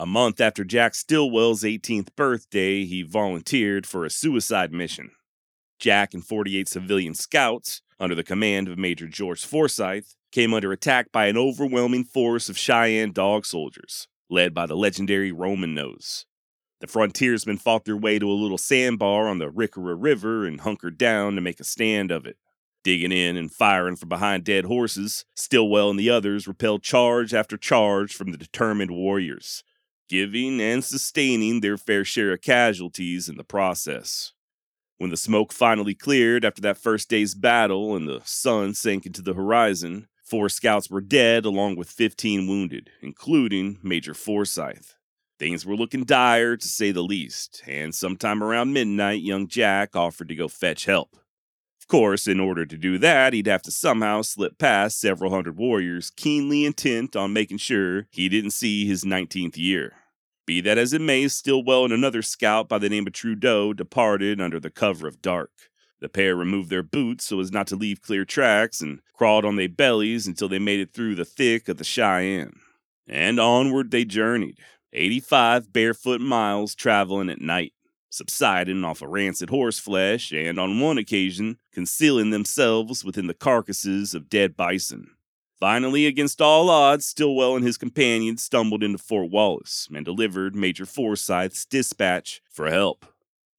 A month after Jack Stilwell's 18th birthday, he volunteered for a suicide mission. Jack and 48 civilian scouts, under the command of Major George Forsyth, came under attack by an overwhelming force of Cheyenne dog soldiers, led by the legendary Roman Nose. The frontiersmen fought their way to a little sandbar on the Arikaree River and hunkered down to make a stand of it. Digging in and firing from behind dead horses, Stilwell and the others repelled charge after charge from the determined warriors, giving and sustaining their fair share of casualties in the process. When the smoke finally cleared after that first day's battle and the sun sank into the horizon, four scouts were dead along with 15 wounded, including Major Forsyth. Things were looking dire to say the least, and sometime around midnight, young Jack offered to go fetch help. Course, in order to do that, he'd have to somehow slip past several hundred warriors keenly intent on making sure he didn't see his 19th year. Be that as it may, Stilwell and another scout by the name of Trudeau departed under the cover of dark. The pair removed their boots so as not to leave clear tracks and crawled on their bellies until they made it through the thick of the Cheyenne. And onward they journeyed, 85 barefoot miles traveling at night, subsiding off of rancid horse flesh, and on one occasion, concealing themselves within the carcasses of dead bison. Finally, against all odds, Stilwell and his companions stumbled into Fort Wallace and delivered Major Forsyth's dispatch for help.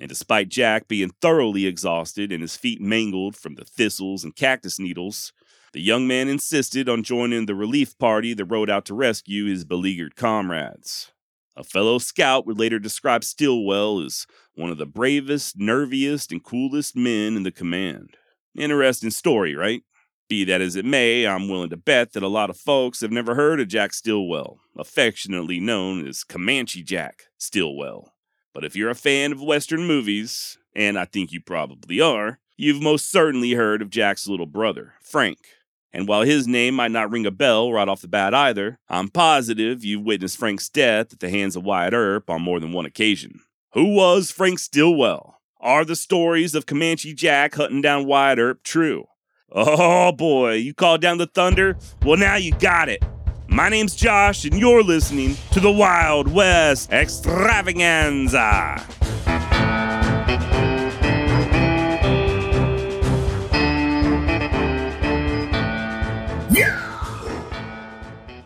And despite Jack being thoroughly exhausted and his feet mangled from the thistles and cactus needles, the young man insisted on joining the relief party that rode out to rescue his beleaguered comrades. A fellow scout would later describe Stilwell as one of the bravest, nerviest, and coolest men in the command. Interesting story, right? Be that as it may, I'm willing to bet that a lot of folks have never heard of Jack Stilwell, affectionately known as Comanche Jack Stilwell. But if you're a fan of Western movies, and I think you probably are, you've most certainly heard of Jack's little brother, Frank. And while his name might not ring a bell right off the bat either, I'm positive you've witnessed Frank's death at the hands of Wyatt Earp on more than one occasion. Who was Frank Stilwell? Are the stories of Comanche Jack hunting down Wyatt Earp true? Oh boy, you called down the thunder? Well, now you got it. My name's Josh, and you're listening to the Wild West Extravaganza.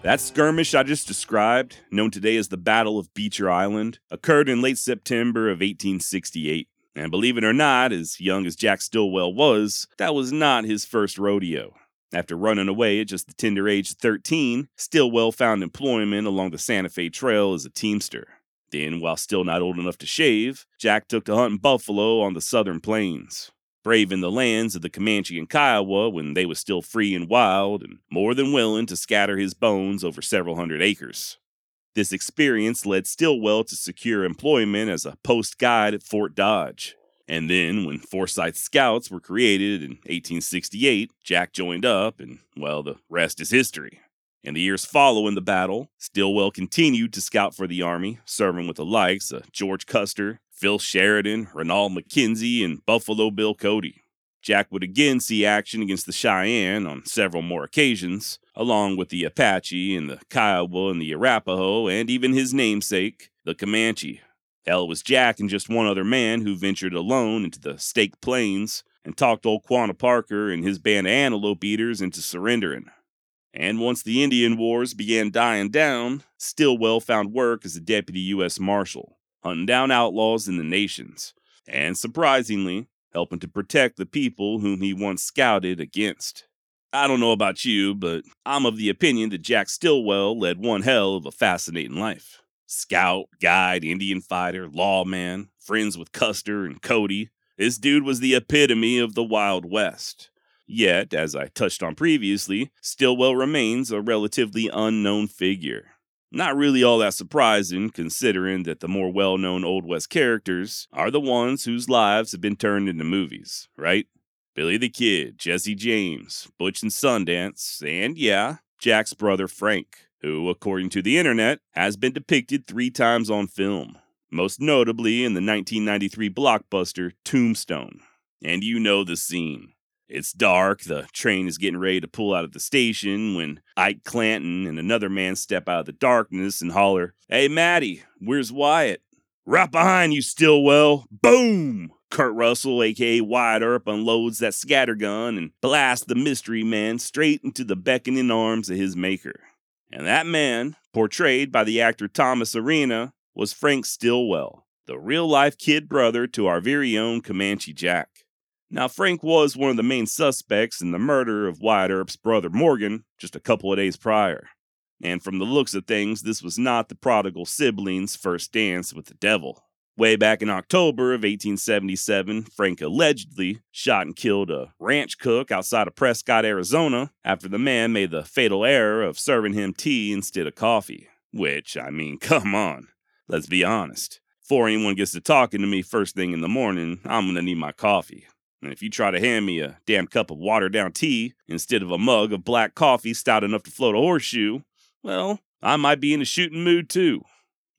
That skirmish I just described, known today as the Battle of Beecher Island, occurred in late September of 1868. And believe it or not, as young as Jack Stilwell was, that was not his first rodeo. After running away at just the tender age of 13, Stilwell found employment along the Santa Fe Trail as a teamster. Then, while still not old enough to shave, Jack took to hunting buffalo on the southern plains, braving the lands of the Comanche and Kiowa when they was still free and wild, and more than willing to scatter his bones over several hundred acres. This experience led Stilwell to secure employment as a post guide at Fort Dodge. And then, when Forsyth Scouts were created in 1868, Jack joined up, and, well, the rest is history. In the years following the battle, Stilwell continued to scout for the Army, serving with the likes of George Custer, Phil Sheridan, Reynold McKenzie, and Buffalo Bill Cody. Jack would again see action against the Cheyenne on several more occasions, along with the Apache and the Kiowa and the Arapaho, and even his namesake, the Comanche. Hell, was Jack and just one other man who ventured alone into the Staked Plains and talked old Quanah Parker and his band of antelope eaters into surrendering. And once the Indian Wars began dying down, Stilwell found work as a deputy U.S. Marshal, hunting down outlaws in the nations, and surprisingly, helping to protect the people whom he once scouted against. I don't know about you, but I'm of the opinion that Jack Stilwell led one hell of a fascinating life. Scout, guide, Indian fighter, lawman, friends with Custer and Cody. This dude was the epitome of the Wild West. Yet, as I touched on previously, Stilwell remains a relatively unknown figure. Not really all that surprising, considering that the more well known Old West characters are the ones whose lives have been turned into movies, right? Billy the Kid, Jesse James, Butch and Sundance, and yeah, Jack's brother Frank, who, according to the internet, has been depicted three times on film, most notably in the 1993 blockbuster Tombstone. And you know the scene. It's dark, the train is getting ready to pull out of the station when Ike Clanton and another man step out of the darkness and holler, Hey, Matty, where's Wyatt? Right behind you, Stilwell. Boom! Kurt Russell, aka Wyatt Earp, unloads that scattergun and blasts the mystery man straight into the beckoning arms of his maker. And that man, portrayed by the actor Tomas Arana, was Frank Stilwell, the real life kid brother to our very own Comanche Jack. Now, Frank was one of the main suspects in the murder of Wyatt Earp's brother Morgan just a couple of days prior. And from the looks of things, this was not the prodigal sibling's first dance with the devil. Way back in October of 1877, Frank allegedly shot and killed a ranch cook outside of Prescott, Arizona, after the man made the fatal error of serving him tea instead of coffee. Which, I mean, come on. Let's be honest. Before anyone gets to talking to me first thing in the morning, I'm gonna need my coffee. And if you try to hand me a damn cup of watered down tea instead of a mug of black coffee stout enough to float a horseshoe, well, I might be in a shooting mood too.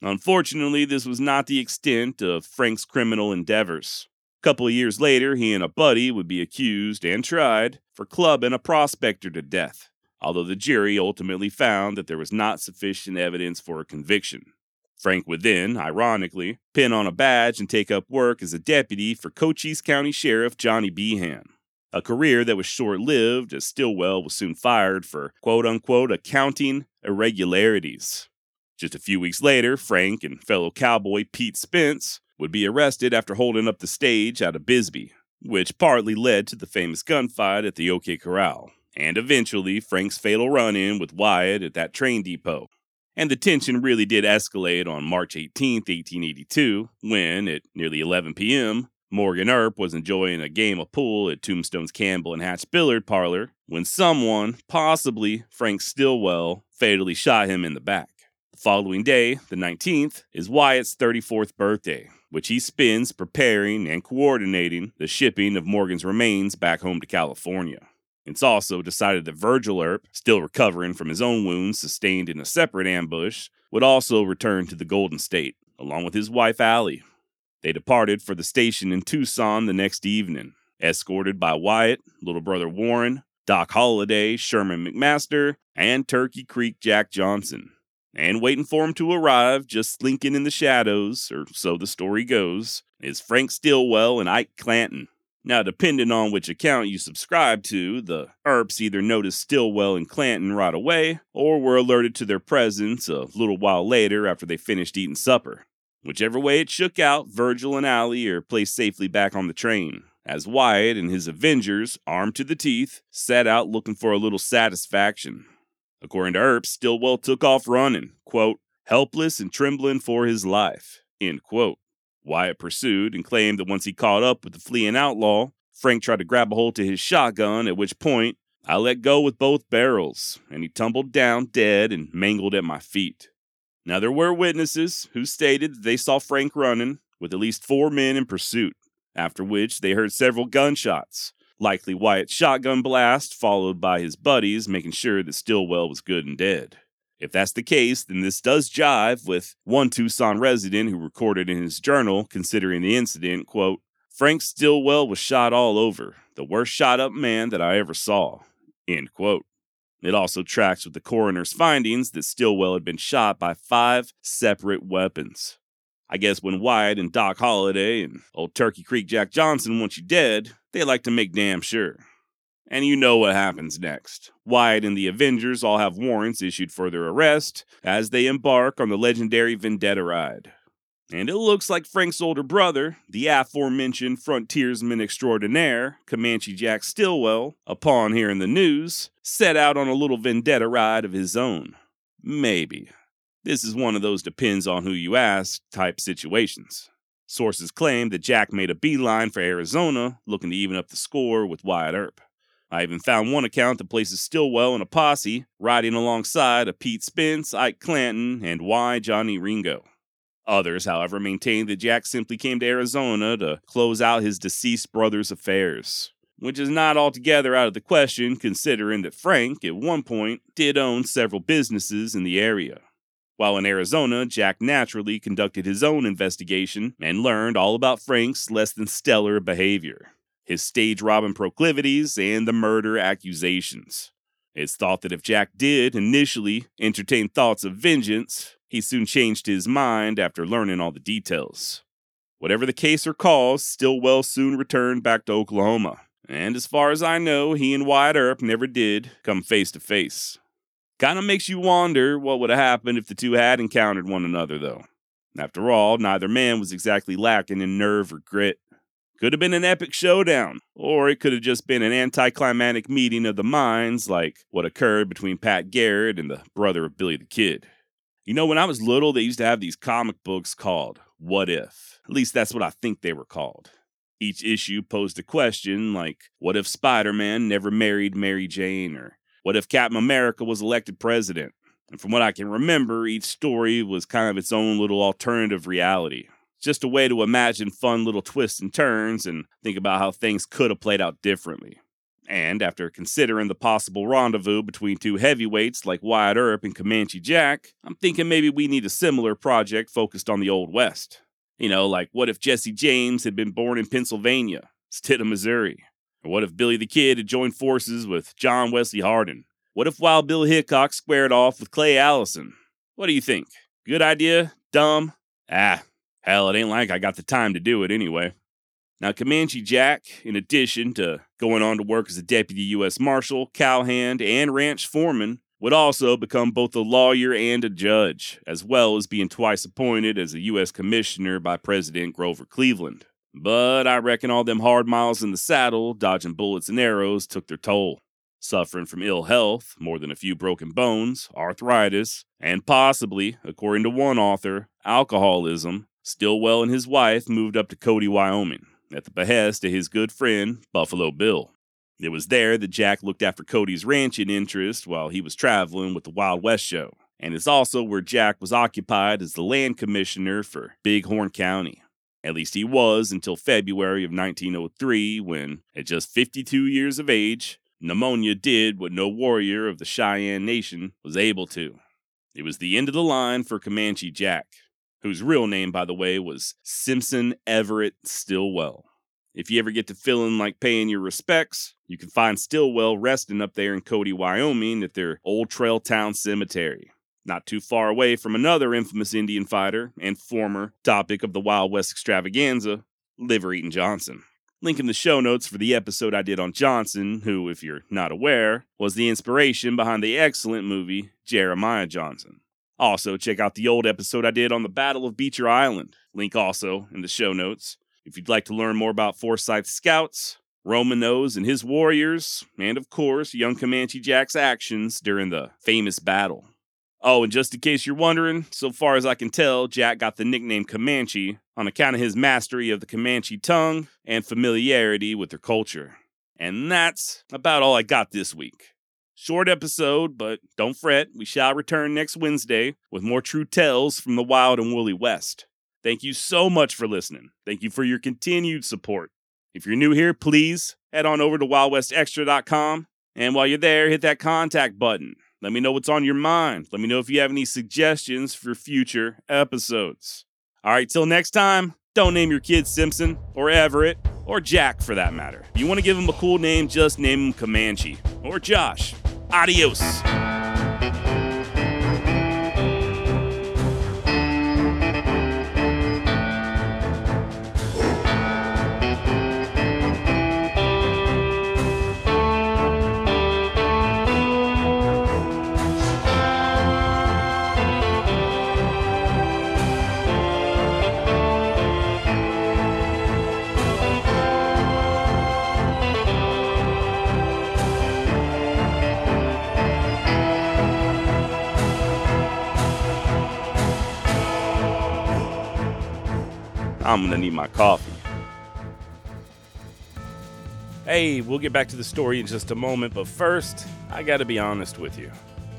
Unfortunately, this was not the extent of Frank's criminal endeavors. A couple of years later, he and a buddy would be accused and tried for clubbing a prospector to death, although the jury ultimately found that there was not sufficient evidence for a conviction. Frank would then, ironically, pin on a badge and take up work as a deputy for Cochise County Sheriff Johnny Behan. A career that was short lived, as Stilwell was soon fired for quote unquote accounting irregularities. Just a few weeks later, Frank and fellow cowboy Pete Spence would be arrested after holding up the stage out of Bisbee, which partly led to the famous gunfight at the OK Corral, and eventually Frank's fatal run in with Wyatt at that train depot. And the tension really did escalate on March 18, 1882, when, at nearly 11 p.m., Morgan Earp was enjoying a game of pool at Tombstone's Campbell and Hatch Billiard Parlor when someone, possibly Frank Stilwell, fatally shot him in the back. The following day, the 19th, is Wyatt's 34th birthday, which he spends preparing and coordinating the shipping of Morgan's remains back home to California. It's also decided that Virgil Earp, still recovering from his own wounds sustained in a separate ambush, would also return to the Golden State, along with his wife Allie. They departed for the station in Tucson the next evening, escorted by Wyatt, little brother Warren, Doc Holliday, Sherman McMaster, and Turkey Creek Jack Johnson. And waiting for him to arrive, just slinking in the shadows, or so the story goes, is Frank Stilwell and Ike Clanton, now, depending on which account you subscribe to, the Earps either noticed Stilwell and Clanton right away, or were alerted to their presence a little while later after they finished eating supper. Whichever way it shook out, Virgil and Allie are placed safely back on the train, as Wyatt and his Avengers, armed to the teeth, set out looking for a little satisfaction. According to Earps, Stilwell took off running, quote, helpless and trembling for his life, end quote. Wyatt pursued and claimed that once he caught up with the fleeing outlaw, Frank tried to grab a hold to his shotgun, at which point I let go with both barrels, and he tumbled down dead and mangled at my feet. Now, there were witnesses who stated that they saw Frank running with at least four men in pursuit, after which they heard several gunshots, likely Wyatt's shotgun blast, followed by his buddies making sure that Stilwell was good and dead. If that's the case, then this does jive with one Tucson resident who recorded in his journal considering the incident, quote, Frank Stilwell was shot all over, the worst shot up man that I ever saw, end quote. It also tracks with the coroner's findings that Stilwell had been shot by five separate weapons. I guess when Wyatt and Doc Holliday and old Turkey Creek Jack Johnson want you dead, they like to make damn sure. And you know what happens next. Wyatt and the Avengers all have warrants issued for their arrest as they embark on the legendary Vendetta ride. And it looks like Frank's older brother, the aforementioned frontiersman extraordinaire, Comanche Jack Stilwell, upon hearing the news, set out on a little vendetta ride of his own. Maybe. This is one of those depends on who you ask type situations. Sources claim that Jack made a beeline for Arizona, looking to even up the score with Wyatt Earp. I even found one account that places Stilwell in a posse riding alongside a Pete Spence, Ike Clanton, and Y. Johnny Ringo. Others, however, maintain that Jack simply came to Arizona to close out his deceased brother's affairs, which is not altogether out of the question considering that Frank, at one point, did own several businesses in the area. While in Arizona, Jack naturally conducted his own investigation and learned all about Frank's less than stellar behavior. His stage robbing proclivities, and the murder accusations. It's thought that if Jack did initially entertain thoughts of vengeance, he soon changed his mind after learning all the details. Whatever the case or cause, Stilwell soon returned back to Oklahoma. And as far as I know, he and Wyatt Earp never did come face to face. Kinda makes you wonder what would have happened if the two had encountered one another, though. After all, neither man was exactly lacking in nerve or grit. Could have been an epic showdown, or it could have just been an anticlimactic meeting of the minds like what occurred between Pat Garrett and the brother of Billy the Kid. You know, when I was little, they used to have these comic books called What If? At least that's what I think they were called. Each issue posed a question like, What if Spider Man never married Mary Jane? Or what if Captain America was elected president? And from what I can remember, each story was kind of its own little alternative reality just a way to imagine fun little twists and turns and think about how things could have played out differently. And after considering the possible rendezvous between two heavyweights like Wyatt Earp and Comanche Jack, I'm thinking maybe we need a similar project focused on the Old West. You know, like what if Jesse James had been born in Pennsylvania instead of Missouri? Or what if Billy the Kid had joined forces with John Wesley Hardin? What if Wild Bill Hickok squared off with Clay Allison? What do you think? Good idea? Dumb? Ah, Hell, it ain't like I got the time to do it anyway. Now, Comanche Jack, in addition to going on to work as a deputy U.S. Marshal, cowhand, and ranch foreman, would also become both a lawyer and a judge, as well as being twice appointed as a U.S. Commissioner by President Grover Cleveland. But I reckon all them hard miles in the saddle, dodging bullets and arrows, took their toll. Suffering from ill health, more than a few broken bones, arthritis, and possibly, according to one author, alcoholism, Stilwell and his wife moved up to Cody, Wyoming, at the behest of his good friend, Buffalo Bill. It was there that Jack looked after Cody's ranching interest while he was traveling with the Wild West show, and it's also where Jack was occupied as the land commissioner for Bighorn County. At least he was until February of 1903, when, at just 52 years of age, pneumonia did what no warrior of the Cheyenne Nation was able to. It was the end of the line for Comanche Jack, whose real name, by the way, was Simpson Everett Stilwell. If you ever get to feeling like paying your respects, you can find Stilwell resting up there in Cody, Wyoming at their Old Trail Town Cemetery, not too far away from another infamous Indian fighter and former topic of the Wild West extravaganza, Liver Eating Johnson. Link in the show notes for the episode I did on Johnson, who, if you're not aware, was the inspiration behind the excellent movie Jeremiah Johnson. Also, check out the old episode I did on the Battle of Beecher Island. Link also in the show notes. If you'd like to learn more about Forsyth scouts, Roman Nose and his warriors, and of course, young Comanche Jack's actions during the famous battle. Oh, and just in case you're wondering, so far as I can tell, Jack got the nickname Comanche on account of his mastery of the Comanche tongue and familiarity with their culture. And that's about all I got this week. Short episode, but don't fret, we shall return next Wednesday with more true tales from the wild and woolly West. Thank you so much for listening. Thank you for your continued support. If you're new here, please head on over to wildwestextra.com. And while you're there, hit that contact button. Let me know what's on your mind. Let me know if you have any suggestions for future episodes. All right, till next time, don't name your kid Simpson or Everett or Jack for that matter. If you want to give him a cool name, just name him Comanche or Josh. Adeus! I'm gonna need my coffee. Hey, we'll get back to the story in just a moment, but first, I gotta be honest with you.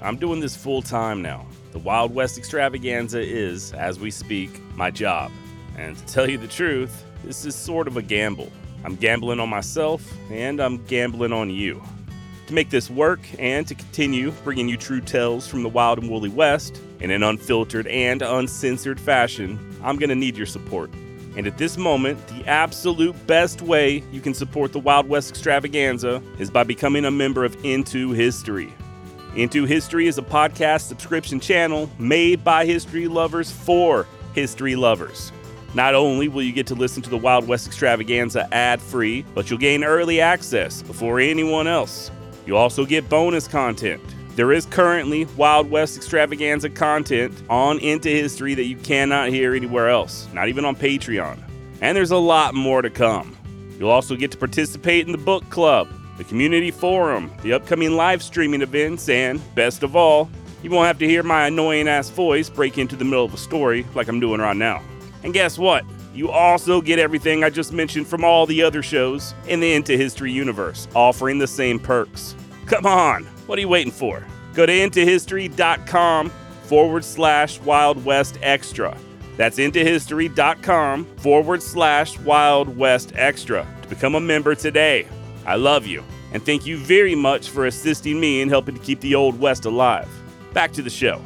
I'm doing this full time now. The Wild West extravaganza is, as we speak, my job. And to tell you the truth, this is sort of a gamble. I'm gambling on myself, and I'm gambling on you. To make this work and to continue bringing you true tales from the wild and woolly West in an unfiltered and uncensored fashion, I'm to need your support. And at this moment, the absolute best way you can support the Wild West extravaganza is by becoming a member of Into History. Into History is a podcast subscription channel made by history lovers for history lovers. Not only will you get to listen to the Wild West extravaganza ad free, but you'll gain early access before anyone else. You'll also get bonus content. There is currently Wild West extravaganza content on Into History that you cannot hear anywhere else, not even on Patreon. And there's a lot more to come. You'll also get to participate in the book club, the community forum, the upcoming live streaming events, and best of all, you won't have to hear my annoying ass voice break into the middle of a story like I'm doing right now. And guess what? You also get everything I just mentioned from all the other shows in the Into History universe, offering the same perks. Come on, what are you waiting for? Go to intohistory.com forward slash Wild West Extra. That's intohistory.com forward slash Wild West Extra to become a member today. I love you, and thank you very much for assisting me in helping to keep the Old West alive. Back to the show.